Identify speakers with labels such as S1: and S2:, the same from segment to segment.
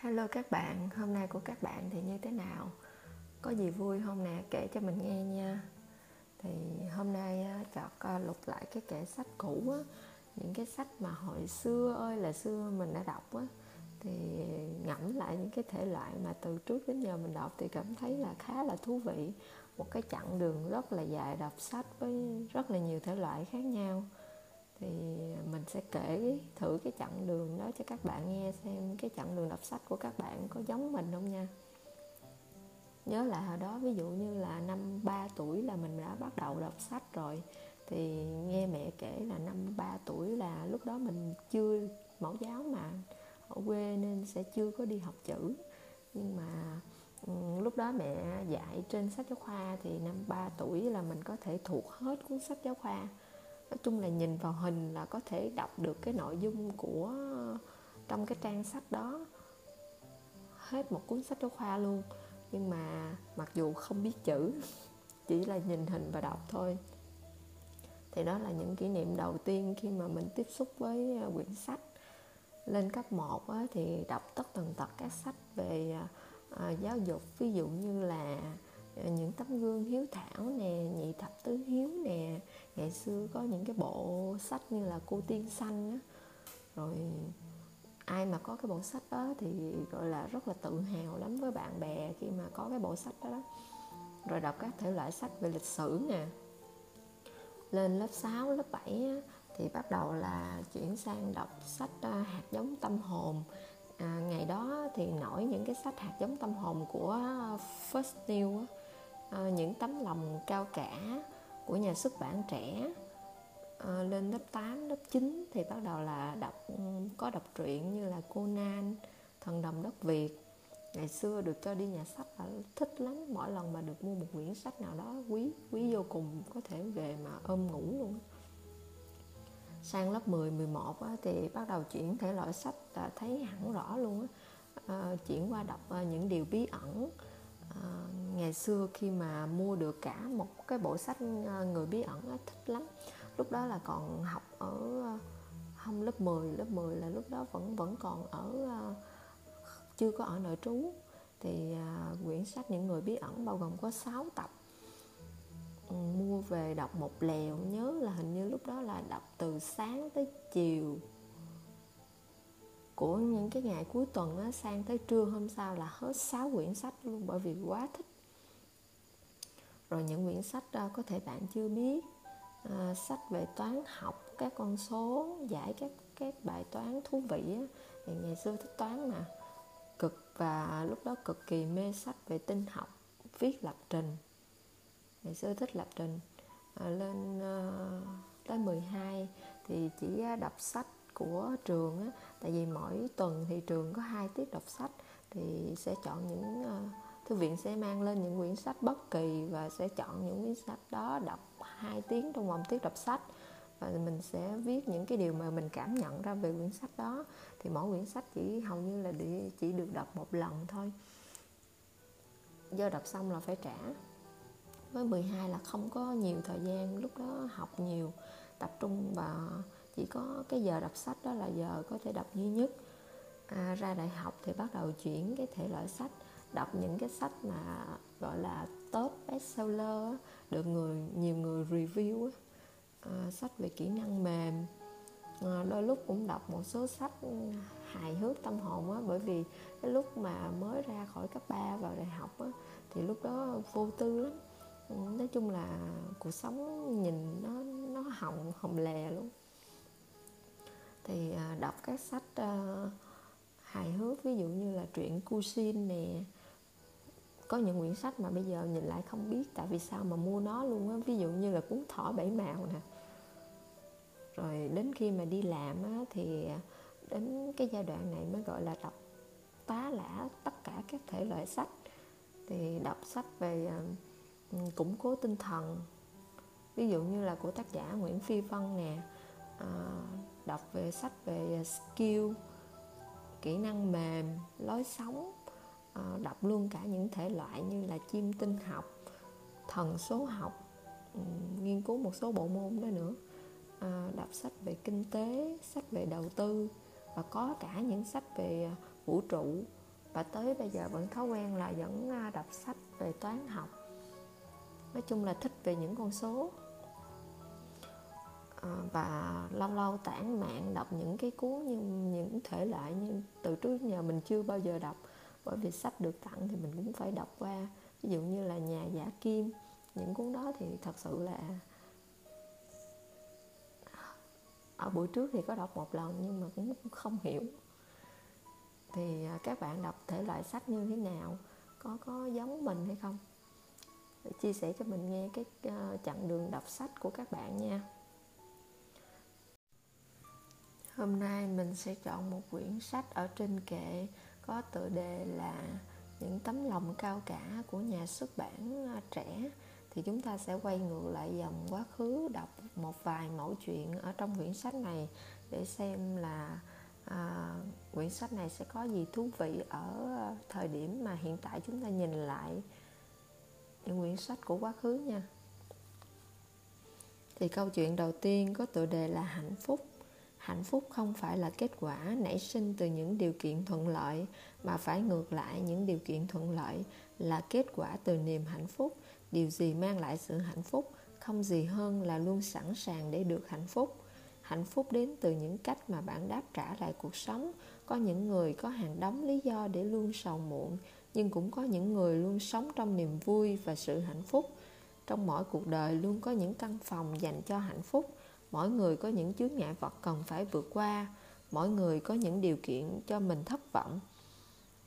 S1: Hello các bạn, hôm nay của các bạn thì như thế nào? Có gì vui không nè, kể cho mình nghe nha. Thì hôm nay chọn à, lục lại cái kệ sách cũ á. Những cái sách mà hồi xưa ơi là xưa mình đã đọc á. Thì ngẫm lại những cái thể loại mà từ trước đến giờ mình đọc thì cảm thấy là khá là thú vị. Một cái chặng đường rất là dài đọc sách với rất là nhiều thể loại khác nhau thì mình sẽ kể thử cái chặng đường đó cho các bạn nghe xem cái chặng đường đọc sách của các bạn có giống mình không nha. Nhớ là hồi đó, ví dụ như là năm 3 tuổi là mình đã bắt đầu đọc sách rồi, thì nghe mẹ kể là năm 3 tuổi là lúc đó mình chưa mẫu giáo mà, ở quê nên sẽ chưa có đi học chữ. Nhưng mà lúc đó mẹ dạy trên sách giáo khoa thì năm 3 tuổi là mình có thể thuộc hết cuốn sách giáo khoa nói chung là nhìn vào hình là có thể đọc được cái nội dung của trong cái trang sách đó. Hết một cuốn sách giáo khoa luôn. Nhưng mà mặc dù không biết chữ chỉ là nhìn hình và đọc thôi. Thì đó là những kỷ niệm đầu tiên khi mà mình tiếp xúc với à, quyển sách. Lên cấp 1 á, thì đọc tất tần tật các sách về à, à giáo dục. Ví dụ như là những tấm gương hiếu thảo nè nhị thập tứ hiếu nè. Ngày xưa có những cái bộ sách như là cô tiên xanh á. Rồi ai mà có cái bộ sách đó thì gọi là rất là tự hào lắm với bạn bè khi mà có cái bộ sách đó, đó. rồi đọc các thể loại sách về lịch sử nè. Lên lớp 6, lớp 7 á, thì bắt đầu là chuyển sang đọc sách uh, hạt giống tâm hồn. À, ngày đó thì nổi những cái sách hạt giống tâm hồn của First New á, Ờ, những tấm lòng cao cả của nhà xuất bản trẻ à, lên lớp 8, lớp 9 thì bắt đầu là đọc ừ, có đọc truyện như là Conan, Thần đồng đất Việt ngày xưa được cho đi nhà sách là thích lắm mỗi lần mà được mua một quyển sách nào đó quý quý vô cùng có thể về mà ôm ngủ luôn sang lớp 10, 11 á, thì bắt đầu chuyển thể loại sách là thấy hẳn rõ luôn á. À, chuyển qua đọc những điều bí ẩn à, ngày xưa khi mà mua được cả một cái bộ sách ờ, người bí ẩn á, thích lắm. Lúc đó là còn học ở ờ, không lớp 10 lớp 10 là lúc đó vẫn vẫn còn ở chưa có ở nội trú. Thì quyển sách những người bí ẩn bao gồm có 6 tập. Ừ, mua về đọc một lèo nhớ là hình như lúc đó là đọc từ sáng tới chiều của những cái ngày cuối tuần á, sang tới trưa hôm sau là hết 6 quyển sách luôn bởi vì quá thích. Rồi những quyển sách đó, có thể bạn chưa biết à, sách về toán học các con số giải các các bài toán thú vị á. thì ngày xưa thích toán mà. Cực và lúc đó cực kỳ mê sách về tinh học viết lập trình. Ngày xưa thích lập trình. À, lên à, tới 12 thì chỉ à, đọc sách của trường á. Tại vì mỗi tuần thì trường có hai tiết đọc sách thì sẽ chọn những uh, thư viện sẽ mang lên những quyển sách bất kỳ và sẽ chọn những quyển sách đó đọc hai tiếng trong vòng tiết đọc sách. Và mình sẽ viết những cái điều mà mình cảm nhận ra về quyển sách đó. Thì mỗi quyển sách chỉ hầu như là chỉ được đọc một lần thôi. Do đọc xong là phải trả. Với 12 là không có nhiều thời gian lúc đó học nhiều tập trung vào chỉ có cái giờ đọc sách đó là giờ có thể đọc duy nhất. À, ra đại học thì bắt đầu chuyển cái thể loại sách đọc những cái sách mà gọi là top bestseller được người nhiều người review à, sách về kỹ năng mềm. À, đôi lúc cũng đọc một số sách hài hước tâm hồn á bởi vì cái lúc mà mới ra khỏi cấp 3 vào đại học á thì lúc đó vô tư lắm. Nói chung là cuộc sống nhìn nó nó hồng hồng lè luôn thì ờ, đọc các sách ờ, hài hước ví dụ như là truyện Cusin nè. Có những quyển sách mà bây giờ nhìn lại không biết tại vì sao mà mua nó luôn á. Ví dụ như là cuốn thỏ bảy màu nè. Rồi đến khi mà đi làm á, thì ờ, đến cái giai đoạn này mới gọi là đọc tá lả tất cả các thể loại sách. Thì đọc sách về củng cố tinh thần. Ví dụ như là của tác giả Nguyễn Phi Vân nè. À, đọc về sách về à, skill kỹ năng mềm lối sống à, đọc luôn cả những thể loại như là chim tinh học thần số học nghiên cứu một số bộ môn đó nữa. À, đọc sách về kinh tế sách về đầu tư và có cả những sách về à, vũ trụ. Và tới bây giờ vẫn thói quen là vẫn đọc sách về toán học. Nói chung là thích về những con số. Ờ, và lâu lâu tản mạng đọc những cái cuốn như, những thể loại như từ trước giờ mình chưa bao giờ đọc. Bởi vì sách được tặng thì mình cũng phải đọc qua. Ví dụ như là nhà giả kim, những cuốn đó thì thật sự là ở buổi trước thì có đọc một lần nhưng mà cũng không hiểu. Thì à, các bạn đọc thể loại sách như thế nào? Có có giống mình hay không? Chia sẻ cho mình nghe cái ờ, chặng đường đọc sách của các bạn nha hôm nay mình sẽ chọn một quyển sách ở trên kệ có tựa đề là những tấm lòng cao cả của nhà xuất bản à, trẻ. Thì chúng ta sẽ quay ngược lại dòng quá khứ đọc một vài mẫu chuyện ở trong quyển sách này để xem là à, quyển sách này sẽ có gì thú vị ở thời điểm mà hiện tại chúng ta nhìn lại những quyển sách của quá khứ nha. Thì câu chuyện đầu tiên có tựa đề là hạnh phúc hạnh phúc không phải là kết quả nảy sinh từ những điều kiện thuận lợi, mà phải ngược lại những điều kiện thuận lợi là kết quả từ niềm hạnh phúc. Điều gì mang lại sự hạnh phúc không gì hơn là luôn sẵn sàng để được hạnh phúc. Hạnh phúc đến từ những cách mà bạn đáp trả lại cuộc sống. Có những người có hàng đống lý do để luôn sầu muộn, nhưng cũng có những người luôn sống trong niềm vui và sự hạnh phúc. Trong mỗi cuộc đời luôn có những căn phòng dành cho hạnh phúc mỗi người có những chướng ngại vật cần phải vượt qua. Mỗi người có những điều kiện cho mình thất vọng.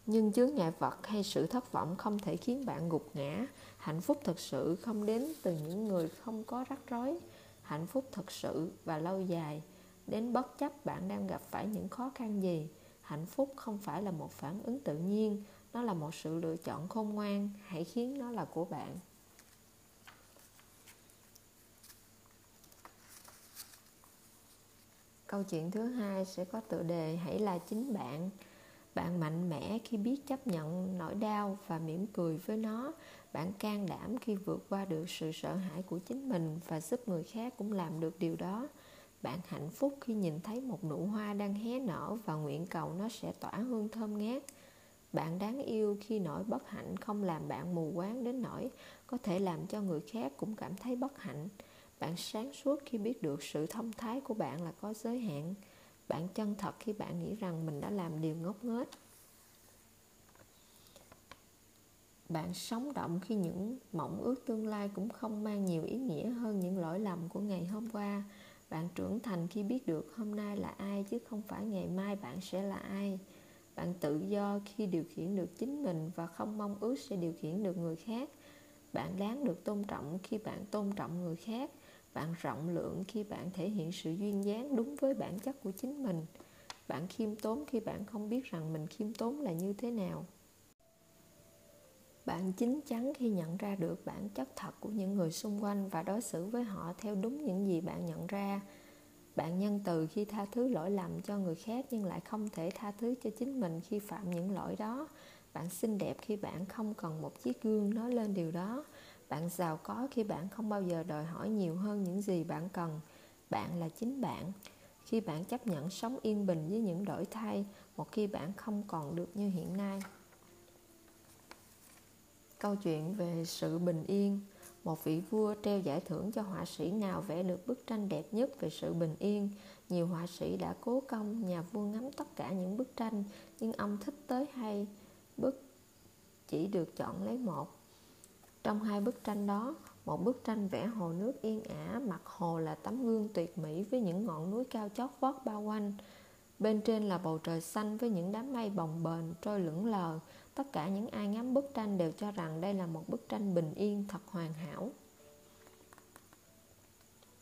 S1: Nhưng chướng ngại vật hay sự thất vọng không thể khiến bạn gục ngã. Hạnh phúc thật sự không đến từ những người không có rắc rối. Hạnh phúc thật sự và lâu dài. Đến bất chấp bạn đang gặp phải những khó khăn gì, hạnh phúc không phải là một phản ứng tự nhiên. Nó là một sự lựa chọn khôn ngoan, hãy khiến nó là của bạn. Câu chuyện thứ hai sẽ có tựa đề hãy là chính bạn. Bạn mạnh mẽ khi biết chấp nhận nỗi đau và mỉm cười với nó. Bạn can đảm khi vượt qua được sự sợ hãi của chính mình và giúp người khác cũng làm được điều đó. Bạn hạnh phúc khi nhìn thấy một nụ hoa đang hé nở và nguyện cầu nó sẽ tỏa hương thơm ngát. Bạn đáng yêu khi nỗi bất hạnh không làm bạn mù quáng đến nỗi có thể làm cho người khác cũng cảm thấy bất hạnh bạn sáng suốt khi biết được sự thông thái của bạn là có giới hạn. Bạn chân thật khi bạn nghĩ rằng mình đã làm điều ngốc nghếch. Bạn sống động khi những mộng ước tương lai cũng không mang nhiều ý nghĩa hơn những lỗi lầm của ngày hôm qua. Bạn trưởng thành khi biết được hôm nay là ai chứ không phải ngày mai bạn sẽ là ai. Bạn tự do khi điều khiển được chính mình và không mong ước sẽ điều khiển được người khác. Bạn đáng được tôn trọng khi bạn tôn trọng người khác bạn rộng lượng khi bạn thể hiện sự duyên dáng đúng với bản chất của chính mình. Bạn khiêm tốn khi bạn không biết rằng mình khiêm tốn là như thế nào. Bạn chín chắn khi nhận ra được bản chất thật của những người xung quanh và đối xử với họ theo đúng những gì bạn nhận ra. Bạn nhân từ khi tha thứ lỗi lầm cho người khác nhưng lại không thể tha thứ cho chính mình khi phạm những lỗi đó. Bạn xinh đẹp khi bạn không cần một chiếc gương nói lên điều đó bạn giàu có khi bạn không bao giờ đòi hỏi nhiều hơn những gì bạn cần. Bạn là chính bạn. Khi bạn chấp nhận sống yên bình với những đổi thay một khi bạn không còn được như hiện nay. Câu chuyện về sự bình yên. Một vị vua treo giải thưởng cho họa sĩ nào vẽ được bức tranh đẹp nhất về sự bình yên. Nhiều họa sĩ đã cố công, nhà vua ngắm tất cả những bức tranh, nhưng ông thích tới hai bức chỉ được chọn lấy một trong hai bức tranh đó, một bức tranh vẽ hồ nước yên ả, mặt hồ là tấm gương tuyệt mỹ với những ngọn núi cao chót vót bao quanh. Bên trên là bầu trời xanh với những đám mây bồng bềnh, trôi lững lờ. Tất cả những ai ngắm bức tranh đều cho rằng đây là một bức tranh bình yên, thật hoàn hảo.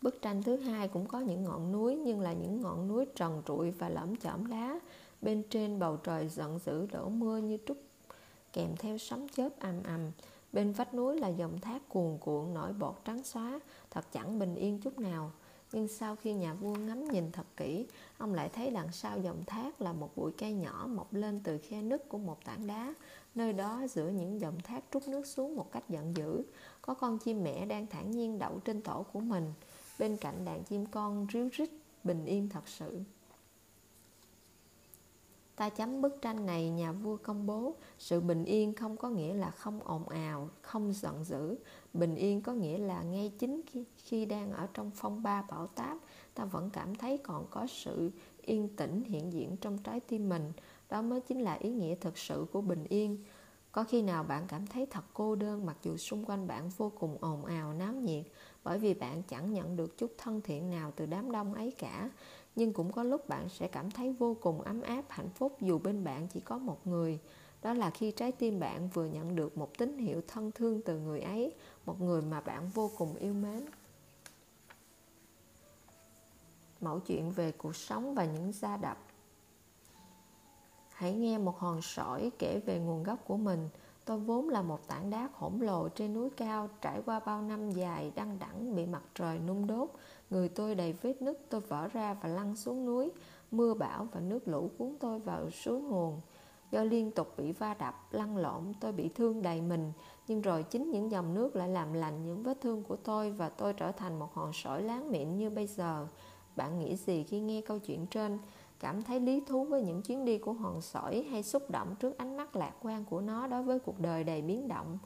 S1: Bức tranh thứ hai cũng có những ngọn núi, nhưng là những ngọn núi trần trụi và lõm chởm lá bên trên bầu trời giận dữ đổ mưa như trút kèm theo sấm chớp ầm ầm bên vách núi là dòng thác cuồn cuộn, nổi bọt trắng xóa, thật chẳng bình yên chút nào. Nhưng sau khi nhà vua ngắm nhìn thật kỹ, ông lại thấy đằng sau dòng thác là một bụi cây nhỏ mọc lên từ khe nứt của một tảng đá. Nơi đó giữa những dòng thác trút nước xuống một cách giận dữ, có con chim mẹ đang thản nhiên đậu trên tổ của mình. Bên cạnh đàn chim con ríu rít, bình yên thật sự ta chấm bức tranh này nhà vua công bố. Sự bình yên không có nghĩa là không ồn ào không giận dữ. Bình yên có nghĩa là ngay chính khi, khi đang ở trong phong ba bão táp. Ta vẫn cảm thấy còn có sự yên tĩnh hiện diện trong trái tim mình. Đó mới chính là ý nghĩa thực sự của bình yên. Có khi nào bạn cảm thấy thật cô đơn mặc dù xung quanh bạn vô cùng ồn ào náo nhiệt? Bởi vì bạn chẳng nhận được chút thân thiện nào từ đám đông ấy cả. Nhưng cũng có lúc bạn sẽ cảm thấy vô cùng ấm áp, hạnh phúc dù bên bạn chỉ có một người. Đó là khi trái tim bạn vừa nhận được một tín hiệu thân thương từ người ấy, một người mà bạn vô cùng yêu mến. Mẫu chuyện về cuộc sống và những gia đập. Hãy nghe một hòn sỏi kể về nguồn gốc của mình tôi vốn là một tảng đá khổng lồ trên núi cao, trải qua bao năm dài đăng đẳng bị mặt trời nung đốt. Người tôi đầy vết nứt, tôi vỡ ra và lăn xuống núi. Mưa bão và nước lũ cuốn tôi vào suối nguồn. Do liên tục bị va đập, lăn lộn, tôi bị thương đầy mình. Nhưng rồi chính những dòng nước lại làm lành những vết thương của tôi và tôi trở thành một hòn sỏi láng mịn như bây giờ. Bạn nghĩ gì khi nghe câu chuyện trên? Cảm thấy lý thú với những chuyến đi của hòn sỏi hay xúc động trước ánh mắt lạc quan của nó đối với cuộc đời đầy biến động.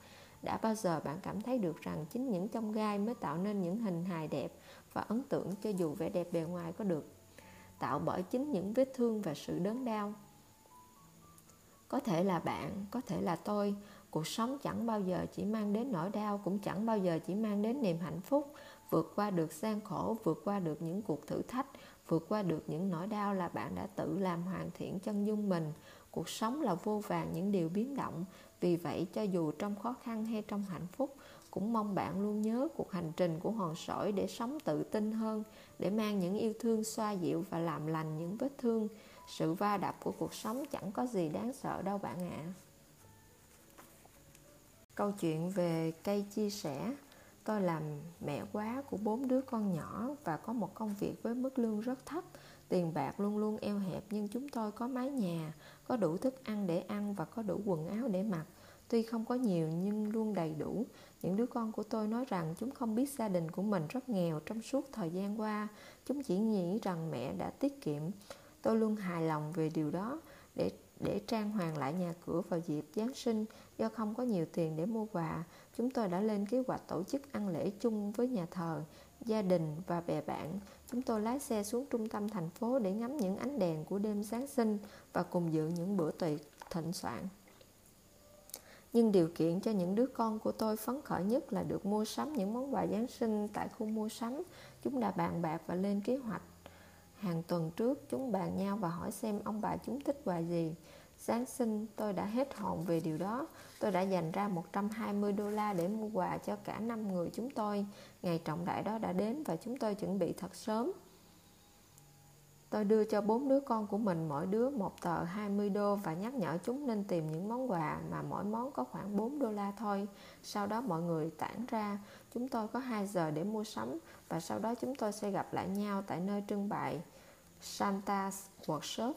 S1: Đã bao giờ bạn cảm thấy được rằng chính những trong gai mới tạo nên những hình hài đẹp và ấn tượng cho dù vẻ đẹp bề ngoài có được tạo bởi chính những vết thương và sự đớn đau? Có thể là bạn, có thể là tôi, cuộc sống chẳng bao giờ chỉ mang đến nỗi đau, cũng chẳng bao giờ chỉ mang đến niềm hạnh phúc, vượt qua được gian khổ, vượt qua được những cuộc thử thách vượt qua được những nỗi đau là bạn đã tự làm hoàn thiện chân dung mình. Cuộc sống là vô vàng những điều biến động. Vì vậy, cho dù trong khó khăn hay trong hạnh phúc, cũng mong bạn luôn nhớ cuộc hành trình của hòn sỏi để sống tự tin hơn, để mang những yêu thương xoa dịu và làm lành những vết thương. Sự va đập của cuộc sống chẳng có gì đáng sợ đâu bạn ạ. À. câu chuyện về cây chia sẻ tôi làm mẹ quá của bốn đứa con nhỏ và có một công việc với mức lương rất thấp. Tiền bạc luôn luôn eo hẹp, nhưng chúng tôi có mái nhà, có đủ thức ăn để ăn và có đủ quần áo để mặc. Tuy không có nhiều, nhưng luôn đầy đủ. Những đứa con của tôi nói rằng chúng không biết gia đình của mình rất nghèo trong suốt thời gian qua. Chúng chỉ nghĩ rằng mẹ đã tiết kiệm. Tôi luôn hài lòng về điều đó. Để để trang hoàng lại nhà cửa vào dịp Giáng sinh, do không có nhiều tiền để mua quà chúng tôi đã lên kế hoạch tổ chức ăn lễ chung với nhà thờ gia đình và bè bạn chúng tôi lái xe xuống trung tâm thành phố để ngắm những ánh đèn của đêm Giáng sinh và cùng dự những bữa tiệc thịnh soạn nhưng điều kiện cho những đứa con của tôi phấn khởi nhất là được mua sắm những món quà Giáng sinh tại khu mua sắm. Chúng đã bàn bạc và lên kế hoạch. Hàng tuần trước, chúng bàn nhau và hỏi xem ông bà chúng thích quà gì. Giáng sinh tôi đã hết hồn về điều đó. Tôi đã dành ra 120 đô la để mua quà cho cả năm người chúng tôi. Ngày trọng đại đó đã đến và chúng tôi chuẩn bị thật sớm. Tôi đưa cho bốn đứa con của mình mỗi đứa một tờ 20 đô và nhắc nhở chúng nên tìm những món quà mà mỗi món có khoảng 4 đô la thôi. Sau đó mọi người tản ra, chúng tôi có 2 giờ để mua sắm và sau đó chúng tôi sẽ gặp lại nhau tại nơi trưng bày Santa's Workshop.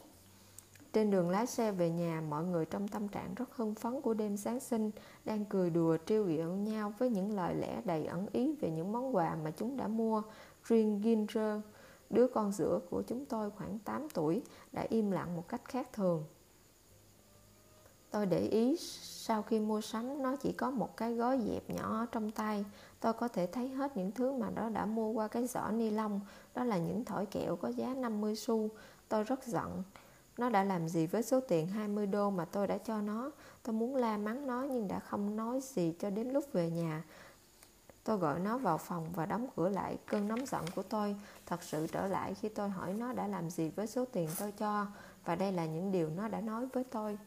S1: Trên đường lái xe về nhà, mọi người trong tâm trạng rất hưng phấn của đêm Giáng sinh, đang cười đùa trêu ghẹo nhau với những lời lẽ đầy ẩn ý về những món quà mà chúng đã mua. Riêng Ginger Đứa con giữa của chúng tôi khoảng 8 tuổi đã im lặng một cách khác thường. Tôi để ý sau khi mua sắm nó chỉ có một cái gói dẹp nhỏ trong tay. Tôi có thể thấy hết những thứ mà nó đã mua qua cái giỏ ni lông. Đó là những thỏi kẹo có giá 50 xu. Tôi rất giận. Nó đã làm gì với số tiền 20 đô mà tôi đã cho nó? Tôi muốn la mắng nó nhưng đã không nói gì cho đến lúc về nhà. Tôi gọi nó vào phòng và đóng cửa lại. Cơn nóng giận của tôi thật sự trở lại khi tôi hỏi nó đã làm gì với số tiền tôi cho, và đây là những điều nó đã nói với tôi.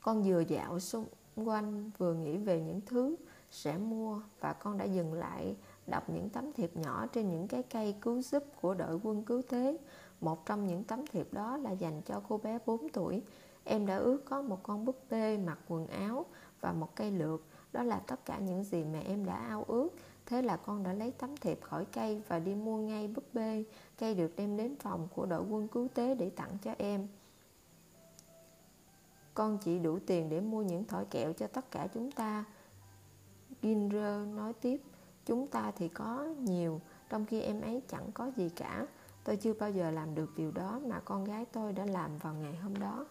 S1: Con vừa dạo xung quanh vừa nghĩ về những thứ sẽ mua, và con đã dừng lại đọc những tấm thiệp nhỏ trên những cái cây cứu giúp của đội quân cứu thế một trong những tấm thiệp đó là dành cho cô bé 4 tuổi. Em đã ước có một con búp bê mặc quần áo và một cây lược. Đó là tất cả những gì mà em đã ao ước. Thế là con đã lấy tấm thiệp khỏi cây và đi mua ngay búp bê. Cây được đem đến phòng của đội quân cứu tế để tặng cho em. Con chỉ đủ tiền để mua những thỏi kẹo cho tất cả chúng ta, ginger nói tiếp. Chúng ta thì có nhiều, trong khi em ấy chẳng có gì cả tôi chưa bao giờ làm được điều đó mà con gái tôi đã làm vào ngày hôm đó.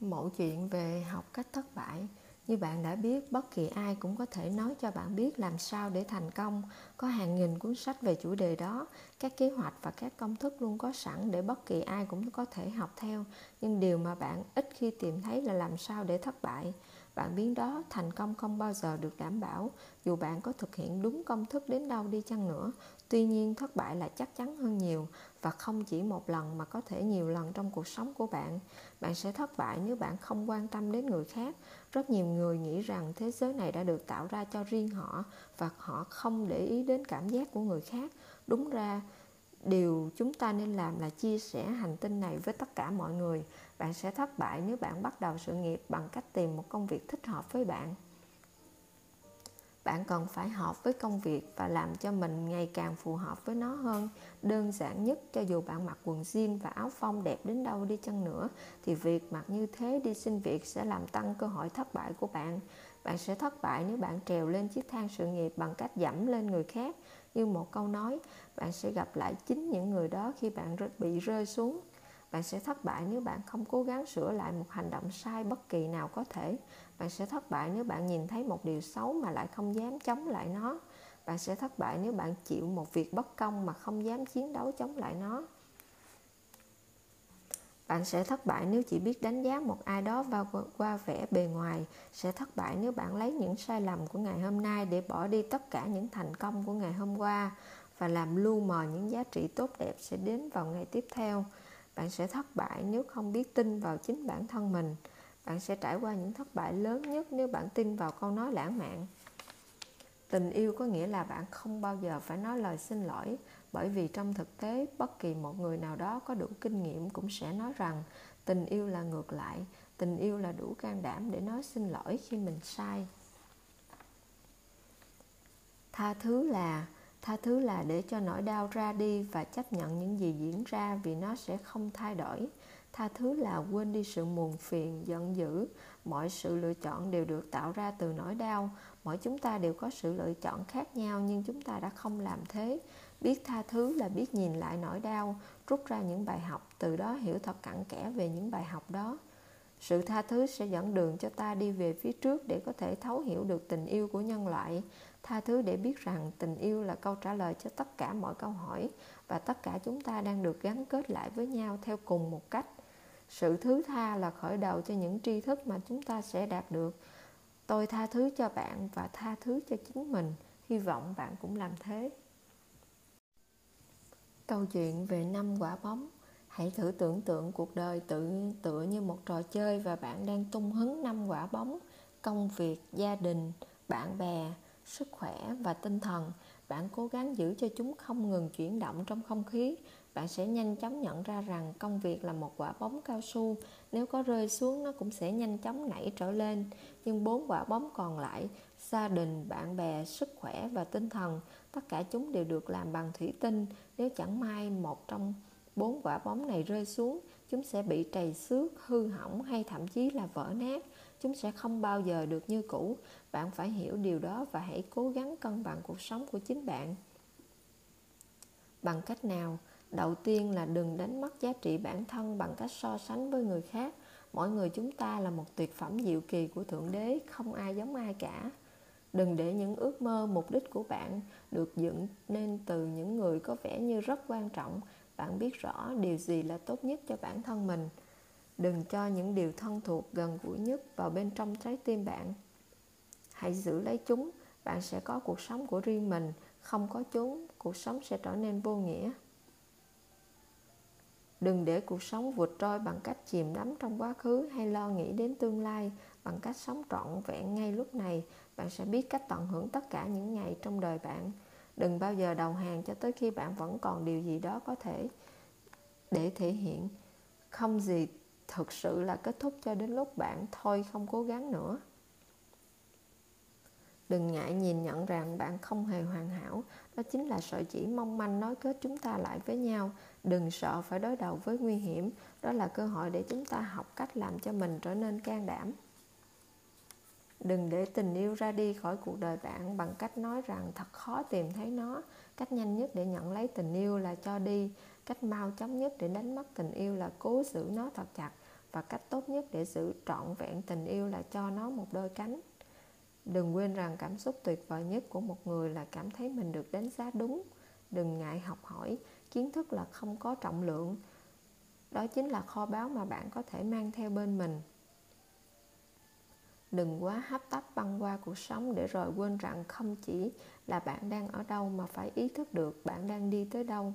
S1: Mẫu chuyện về học cách thất bại. Như bạn đã biết, bất kỳ ai cũng có thể nói cho bạn biết làm sao để thành công. Có hàng nghìn cuốn sách về chủ đề đó. Các kế hoạch và các công thức luôn có sẵn để bất kỳ ai cũng có thể học theo. Nhưng điều mà bạn ít khi tìm thấy là làm sao để thất bại. Bạn biến đó thành công không bao giờ được đảm bảo. Dù bạn có thực hiện đúng công thức đến đâu đi chăng nữa tuy nhiên, thất bại là chắc chắn hơn nhiều và không chỉ một lần mà có thể nhiều lần trong cuộc sống của bạn. Bạn sẽ thất bại nếu bạn không quan tâm đến người khác. Rất nhiều người nghĩ rằng thế giới này đã được tạo ra cho riêng họ và họ không để ý đến cảm giác của người khác. Đúng ra, điều chúng ta nên làm là chia sẻ hành tinh này với tất cả mọi người. Bạn sẽ thất bại nếu bạn bắt đầu sự nghiệp bằng cách tìm một công việc thích hợp với bạn bạn cần phải hợp với công việc và làm cho mình ngày càng phù hợp với nó hơn. Đơn giản nhất, cho dù bạn mặc quần jean và áo phông đẹp đến đâu đi chăng nữa, thì việc mặc như thế đi xin việc sẽ làm tăng cơ hội thất bại của bạn. Bạn sẽ thất bại nếu bạn trèo lên chiếc thang sự nghiệp bằng cách dẫm lên người khác. Như một câu nói, bạn sẽ gặp lại chính những người đó khi bạn bị rơi xuống. Bạn sẽ thất bại nếu bạn không cố gắng sửa lại một hành động sai bất kỳ nào có thể bạn sẽ thất bại nếu bạn nhìn thấy một điều xấu mà lại không dám chống lại nó. Bạn sẽ thất bại nếu bạn chịu một việc bất công mà không dám chiến đấu chống lại nó. Bạn sẽ thất bại nếu chỉ biết đánh giá một ai đó và qua vẻ bề ngoài. Sẽ thất bại nếu bạn lấy những sai lầm của ngày hôm nay để bỏ đi tất cả những thành công của ngày hôm qua và làm lu mờ những giá trị tốt đẹp sẽ đến vào ngày tiếp theo. Bạn sẽ thất bại nếu không biết tin vào chính bản thân mình bạn sẽ trải qua những thất bại lớn nhất nếu bạn tin vào câu nói lãng mạn. Tình yêu có nghĩa là bạn không bao giờ phải nói lời xin lỗi, bởi vì trong thực tế, bất kỳ một người nào đó có đủ kinh nghiệm cũng sẽ nói rằng, tình yêu là ngược lại, tình yêu là đủ can đảm để nói xin lỗi khi mình sai. Tha thứ là, tha thứ là để cho nỗi đau ra đi và chấp nhận những gì diễn ra vì nó sẽ không thay đổi tha thứ là quên đi sự muồn phiền, giận dữ. Mọi sự lựa chọn đều được tạo ra từ nỗi đau. Mỗi chúng ta đều có sự lựa chọn khác nhau, nhưng chúng ta đã không làm thế. Biết tha thứ là biết nhìn lại nỗi đau, rút ra những bài học, từ đó hiểu thật cặn kẽ về những bài học đó. Sự tha thứ sẽ dẫn đường cho ta đi về phía trước để có thể thấu hiểu được tình yêu của nhân loại. Tha thứ để biết rằng tình yêu là câu trả lời cho tất cả mọi câu hỏi, và tất cả chúng ta đang được gắn kết lại với nhau theo cùng một cách sự thứ tha là khởi đầu cho những tri thức mà chúng ta sẽ đạt được. Tôi tha thứ cho bạn và tha thứ cho chính mình. Hy vọng bạn cũng làm thế. Câu chuyện về năm quả bóng. Hãy thử tưởng tượng cuộc đời tự, tựa như một trò chơi và bạn đang tung hứng năm quả bóng. Công việc, gia đình, bạn bè, sức khỏe và tinh thần. Bạn cố gắng giữ cho chúng không ngừng chuyển động trong không khí bạn sẽ nhanh chóng nhận ra rằng công việc là một quả bóng cao su. Nếu có rơi xuống, nó cũng sẽ nhanh chóng nảy trở lên. Nhưng bốn quả bóng còn lại, gia đình, bạn bè, sức khỏe và tinh thần, tất cả chúng đều được làm bằng thủy tinh. Nếu chẳng may một trong bốn quả bóng này rơi xuống, chúng sẽ bị trầy xước, hư hỏng hay thậm chí là vỡ nát. Chúng sẽ không bao giờ được như cũ. Bạn phải hiểu điều đó và hãy cố gắng cân bằng cuộc sống của chính bạn. Bằng cách nào? Đầu tiên là đừng đánh mất giá trị bản thân bằng cách so sánh với người khác. Mỗi người chúng ta là một tuyệt phẩm diệu kỳ của thượng đế, không ai giống ai cả. Đừng để những ước mơ, mục đích của bạn được dựng nên từ những người có vẻ như rất quan trọng. Bạn biết rõ điều gì là tốt nhất cho bản thân mình. Đừng cho những điều thân thuộc gần gũi nhất vào bên trong trái tim bạn. Hãy giữ lấy chúng, bạn sẽ có cuộc sống của riêng mình. Không có chúng, cuộc sống sẽ trở nên vô nghĩa đừng để cuộc sống vượt trôi bằng cách chìm đắm trong quá khứ hay lo nghĩ đến tương lai bằng cách sống trọn vẹn ngay lúc này. Bạn sẽ biết cách tận hưởng tất cả những ngày trong đời bạn. Đừng bao giờ đầu hàng cho tới khi bạn vẫn còn điều gì đó có thể để thể hiện. Không gì thực sự là kết thúc cho đến lúc bạn thôi không cố gắng nữa đừng ngại nhìn nhận rằng bạn không hề hoàn hảo. Đó chính là sợi chỉ mong manh nối kết chúng ta lại với nhau. Đừng sợ phải đối đầu với nguy hiểm. Đó là cơ hội để chúng ta học cách làm cho mình trở nên can đảm. Đừng để tình yêu ra đi khỏi cuộc đời bạn bằng cách nói rằng thật khó tìm thấy nó. Cách nhanh nhất để nhận lấy tình yêu là cho đi. Cách mau chóng nhất để đánh mất tình yêu là cố giữ nó thật chặt. Và cách tốt nhất để giữ trọn vẹn tình yêu là cho nó một đôi cánh đừng quên rằng cảm xúc tuyệt vời nhất của một người là cảm thấy mình được đánh giá đúng. Đừng ngại học hỏi. Kiến thức là không có trọng lượng. Đó chính là kho báu mà bạn có thể mang theo bên mình. Đừng quá hấp tấp băng qua cuộc sống để rồi quên rằng không chỉ là bạn đang ở đâu mà phải ý thức được bạn đang đi tới đâu.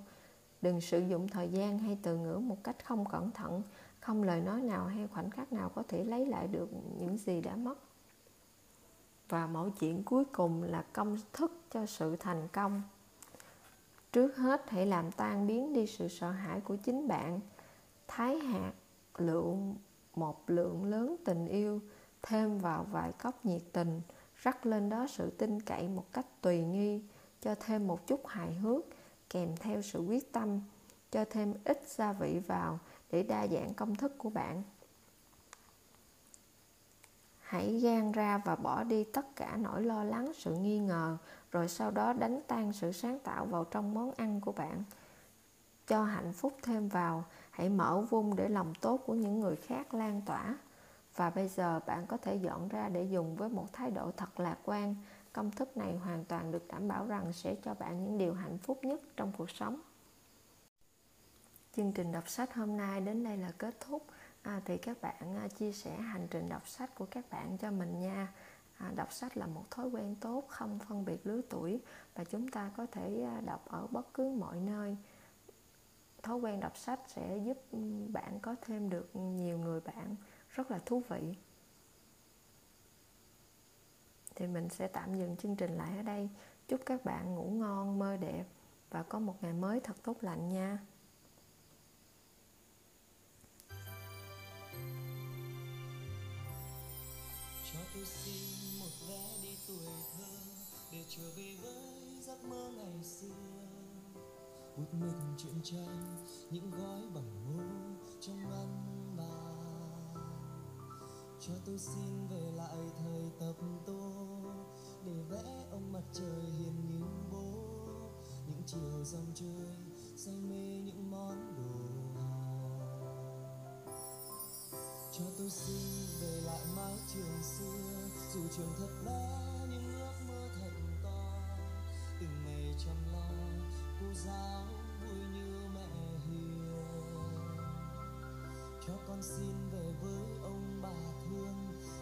S1: Đừng sử dụng thời gian hay từ ngữ một cách không cẩn thận, không lời nói nào hay khoảnh khắc nào có thể lấy lại được những gì đã mất và mẫu chuyện cuối cùng là công thức cho sự thành công. Trước hết, hãy làm tan biến đi sự sợ hãi của chính bạn. Thái hạt lượng, một lượng lớn tình yêu, thêm vào vài cốc nhiệt tình, rắc lên đó sự tin cậy một cách tùy nghi, cho thêm một chút hài hước, kèm theo sự quyết tâm, cho thêm ít gia vị vào để đa dạng công thức của bạn hãy gan ra và bỏ đi tất cả nỗi lo lắng, sự nghi ngờ, rồi sau đó đánh tan sự sáng tạo vào trong món ăn của bạn. Cho hạnh phúc thêm vào, hãy mở vung để lòng tốt của những người khác lan tỏa. Và bây giờ bạn có thể dọn ra để dùng với một thái độ thật lạc quan. Công thức này hoàn toàn được đảm bảo rằng sẽ cho bạn những điều hạnh phúc nhất trong cuộc sống. Chương trình đọc sách hôm nay đến đây là kết thúc à, thì các bạn à, chia sẻ hành trình đọc sách của các bạn cho mình nha. À, đọc sách là một thói quen tốt không phân biệt lứa tuổi và chúng ta có thể à, đọc ở bất cứ mọi nơi. Thói quen đọc sách sẽ giúp bạn có thêm được nhiều người bạn rất là thú vị. Thì mình sẽ tạm dừng chương trình lại ở đây. Chúc các bạn ngủ ngon mơ đẹp và có một ngày mới thật tốt lành nha. Tôi xin một vé đi tuổi thơ để trở về với giấc mơ ngày xưa. Bút mực chuyện tranh, những gói bằng ngô trong ngăn bàn. Cho tôi xin về lại thời tập tô, để vẽ ông mặt trời hiền như bố. Những chiều dòng chơi say mê những món đồ cho tôi xin về lại mái trường xưa. Dù trường thật bé nhưng ước mơ thật to. Từng ngày chăm lo, cô giáo vui như mẹ hiền. Cho con xin về với ông bà thương.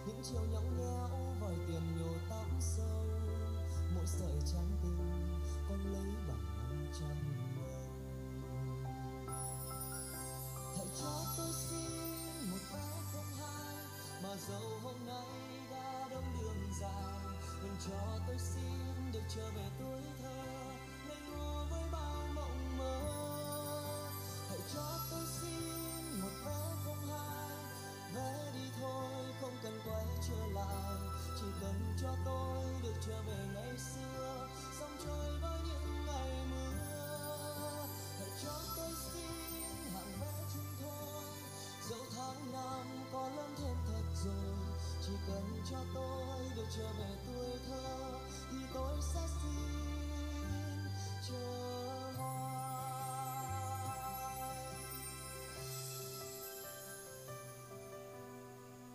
S1: Những chiều nhõng nhẽo, vòi tiền nhổ tóc sâu. Mỗi sợi trắng tinh, con lấy bằng năm trăm hãy cho tôi xin dẫu hôm nay đã đông đường dài đừng cho tôi xin được trở về tuổi thơ ngây ngô với bao mộng mơ. Hãy cho tôi xin một vé không hai vé đi thôi, không cần quay trở lại. Chỉ cần cho tôi được trở về ngày xưa sông trôi với những ngày mưa. Hãy cho tôi xin hàng vé chung thôi, dẫu tháng năm có lớn thêm thật rồi. Chỉ cần cho tôi được trở về tuổi thơ thì tôi sẽ xin. Trời